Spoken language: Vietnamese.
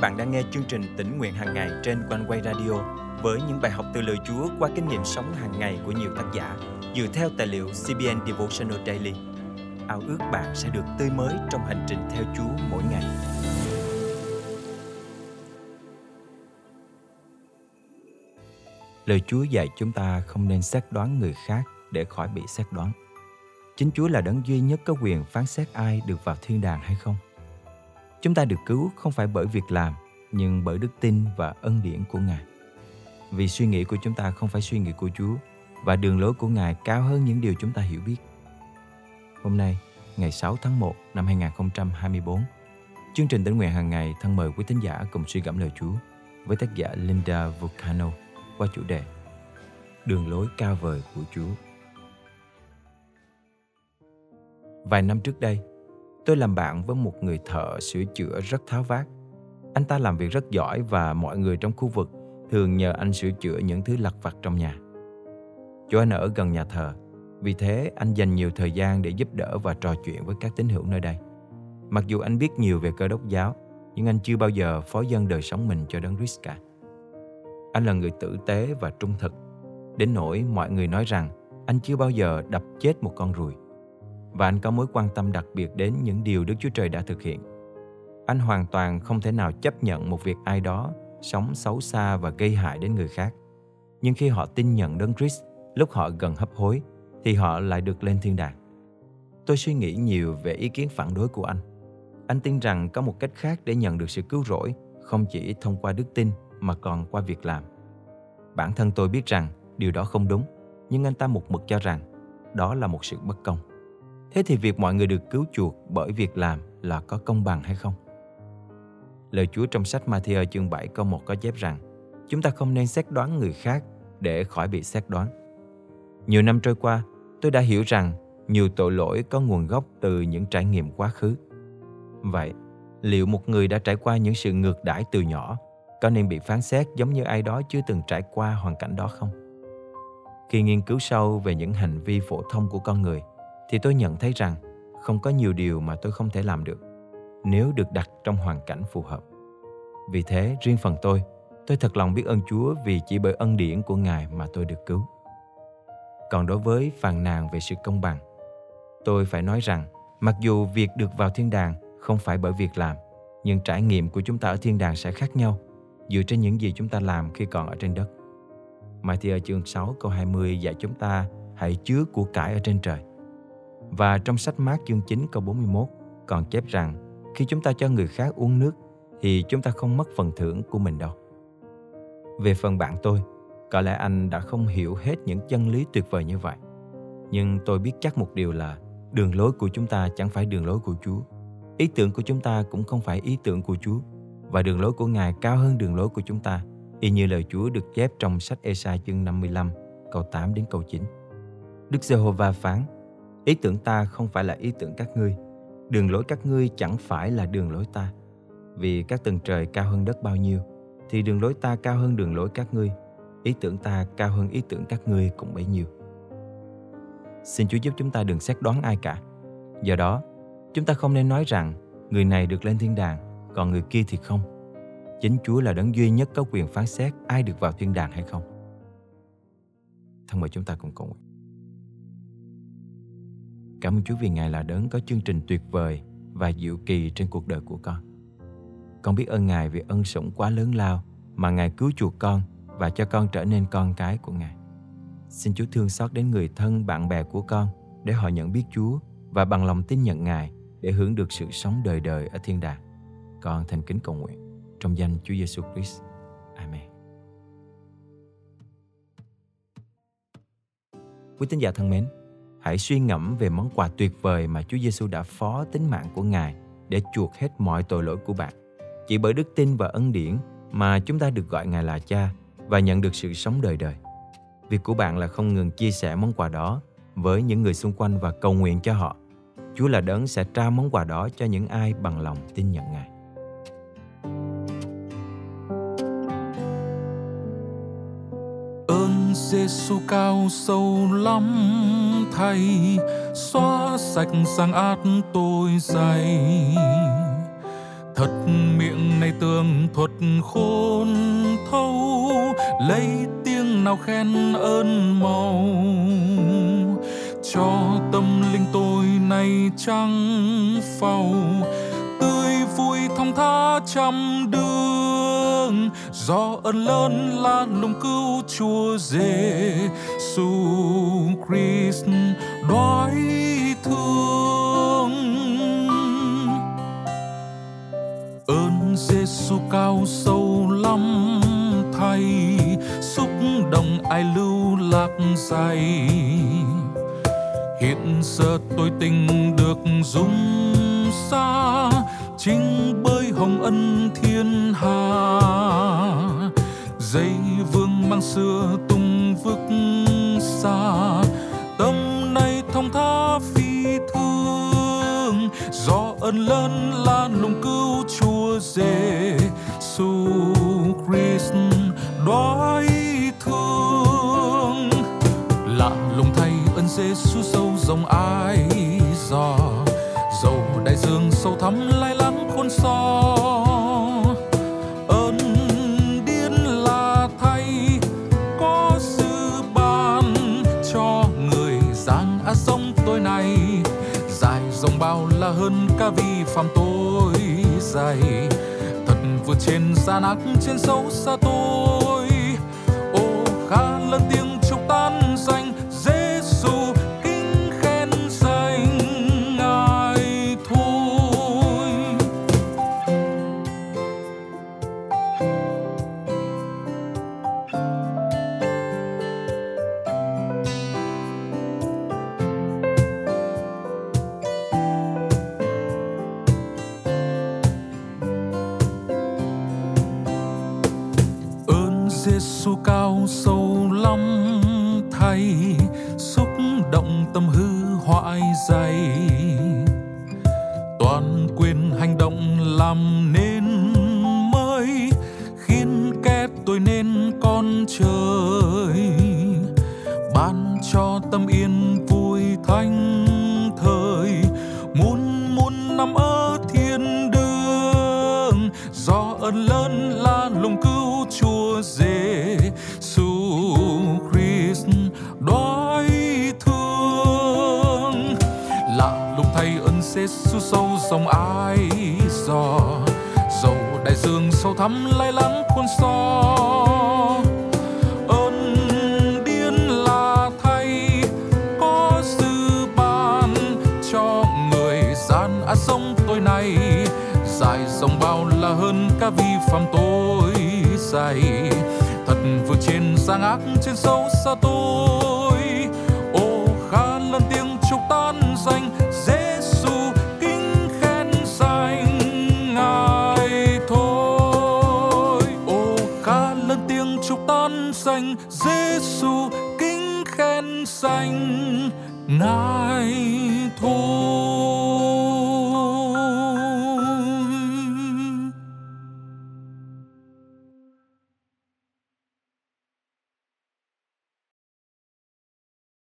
bạn đang nghe chương trình tỉnh nguyện hàng ngày trên quanh quay radio với những bài học từ lời Chúa qua kinh nghiệm sống hàng ngày của nhiều tác giả dựa theo tài liệu CBN Devotional Daily. Ao ước bạn sẽ được tươi mới trong hành trình theo Chúa mỗi ngày. Lời Chúa dạy chúng ta không nên xét đoán người khác để khỏi bị xét đoán. Chính Chúa là đấng duy nhất có quyền phán xét ai được vào thiên đàng hay không. Chúng ta được cứu không phải bởi việc làm, nhưng bởi đức tin và ân điển của Ngài. Vì suy nghĩ của chúng ta không phải suy nghĩ của Chúa và đường lối của Ngài cao hơn những điều chúng ta hiểu biết. Hôm nay, ngày 6 tháng 1 năm 2024, chương trình tỉnh nguyện hàng ngày thân mời quý tín giả cùng suy gẫm lời Chúa với tác giả Linda Vulcano qua chủ đề Đường lối cao vời của Chúa. Vài năm trước đây, tôi làm bạn với một người thợ sửa chữa rất tháo vát. Anh ta làm việc rất giỏi và mọi người trong khu vực thường nhờ anh sửa chữa những thứ lặt vặt trong nhà. Chỗ anh ở gần nhà thờ, vì thế anh dành nhiều thời gian để giúp đỡ và trò chuyện với các tín hữu nơi đây. Mặc dù anh biết nhiều về cơ đốc giáo, nhưng anh chưa bao giờ phó dân đời sống mình cho đấng Christ cả. Anh là người tử tế và trung thực, đến nỗi mọi người nói rằng anh chưa bao giờ đập chết một con ruồi. Và anh có mối quan tâm đặc biệt đến những điều Đức Chúa Trời đã thực hiện. Anh hoàn toàn không thể nào chấp nhận một việc ai đó sống xấu xa và gây hại đến người khác. Nhưng khi họ tin nhận Đấng Christ lúc họ gần hấp hối, thì họ lại được lên thiên đàng. Tôi suy nghĩ nhiều về ý kiến phản đối của anh. Anh tin rằng có một cách khác để nhận được sự cứu rỗi, không chỉ thông qua đức tin mà còn qua việc làm. Bản thân tôi biết rằng điều đó không đúng, nhưng anh ta một mực cho rằng đó là một sự bất công. Thế thì việc mọi người được cứu chuộc bởi việc làm là có công bằng hay không? Lời Chúa trong sách Matthew chương 7 câu 1 có chép rằng chúng ta không nên xét đoán người khác để khỏi bị xét đoán. Nhiều năm trôi qua, tôi đã hiểu rằng nhiều tội lỗi có nguồn gốc từ những trải nghiệm quá khứ. Vậy, liệu một người đã trải qua những sự ngược đãi từ nhỏ có nên bị phán xét giống như ai đó chưa từng trải qua hoàn cảnh đó không? Khi nghiên cứu sâu về những hành vi phổ thông của con người, thì tôi nhận thấy rằng không có nhiều điều mà tôi không thể làm được nếu được đặt trong hoàn cảnh phù hợp. Vì thế, riêng phần tôi, tôi thật lòng biết ơn Chúa vì chỉ bởi ân điển của Ngài mà tôi được cứu. Còn đối với phàn nàn về sự công bằng, tôi phải nói rằng mặc dù việc được vào thiên đàng không phải bởi việc làm, nhưng trải nghiệm của chúng ta ở thiên đàng sẽ khác nhau dựa trên những gì chúng ta làm khi còn ở trên đất. Matthew chương 6 câu 20 dạy chúng ta hãy chứa của cải ở trên trời. Và trong sách Mát chương 9 câu 41 còn chép rằng khi chúng ta cho người khác uống nước thì chúng ta không mất phần thưởng của mình đâu. Về phần bạn tôi, có lẽ anh đã không hiểu hết những chân lý tuyệt vời như vậy. Nhưng tôi biết chắc một điều là đường lối của chúng ta chẳng phải đường lối của Chúa. Ý tưởng của chúng ta cũng không phải ý tưởng của Chúa. Và đường lối của Ngài cao hơn đường lối của chúng ta, y như lời Chúa được chép trong sách Esai chương 55, câu 8 đến câu 9. Đức Giê-hô-va phán, ý tưởng ta không phải là ý tưởng các ngươi, đường lối các ngươi chẳng phải là đường lối ta. Vì các tầng trời cao hơn đất bao nhiêu, thì đường lối ta cao hơn đường lối các ngươi, ý tưởng ta cao hơn ý tưởng các ngươi cũng bấy nhiêu. Xin Chúa giúp chúng ta đừng xét đoán ai cả. Do đó, chúng ta không nên nói rằng người này được lên thiên đàng, còn người kia thì không. Chính Chúa là đấng duy nhất có quyền phán xét ai được vào thiên đàng hay không. Thân mời chúng ta cùng cầu nguyện. Cảm ơn Chúa vì Ngài là đấng có chương trình tuyệt vời và diệu kỳ trên cuộc đời của con. Con biết ơn Ngài vì ân sủng quá lớn lao mà Ngài cứu chuộc con và cho con trở nên con cái của Ngài. Xin Chúa thương xót đến người thân, bạn bè của con để họ nhận biết Chúa và bằng lòng tin nhận Ngài để hưởng được sự sống đời đời ở thiên đàng. Con thành kính cầu nguyện trong danh Chúa Giêsu Christ. Amen. Quý tín giả thân mến, hãy suy ngẫm về món quà tuyệt vời mà Chúa Giêsu đã phó tính mạng của Ngài để chuộc hết mọi tội lỗi của bạn. Chỉ bởi đức tin và ân điển mà chúng ta được gọi Ngài là Cha và nhận được sự sống đời đời. Việc của bạn là không ngừng chia sẻ món quà đó với những người xung quanh và cầu nguyện cho họ. Chúa là đấng sẽ trao món quà đó cho những ai bằng lòng tin nhận Ngài. Giêsu cao sâu lắm, Thầy xóa sạch sang át tôi dày. Thật miệng này tường thuật khôn thâu lấy tiếng nào khen ơn màu. Cho tâm linh tôi này trăng phau, tươi vui thông tha trăm đường do ơn lớn lan lùng cứu chúa giê su Christ đói thương. Ơn Giêsu cao sâu lắm, thay xúc động ai lưu lạc dày hiện giờ tôi tình được dung xa chính bởi hồng ân thiên hà. Dây vương mang xưa tung vức xa, tâm này thông tha phi thương. Do ơn lớn lan lùng cứu chúa Giêsu Christ đói thương. Lạ lùng thay ơn Giêsu sâu dòng ai dò? Dầu đại dương sâu thẳm lai lắng khôn so ơn điên là thay có sự ban cho người giang á sông tôi này. Dài dòng bao là hơn cả vi phạm tôi dày. Thật vượt trên gian ác trên sâu xa tôi. Ô, khá lớn tiếng ơn Giêsu cao sâu lắm thay xúc động tâm hư hoại dày. Không ai dò. Dầu đại dương sâu thẳm lai lắng khôn so ơn điên là thay, có dư ban cho người gian á sông tôi này dài dòng bao là hơn cả vi phạm tôi dày thật vượt trên sang ác trên sâu xa tôi. Ô khá lớn xanh nai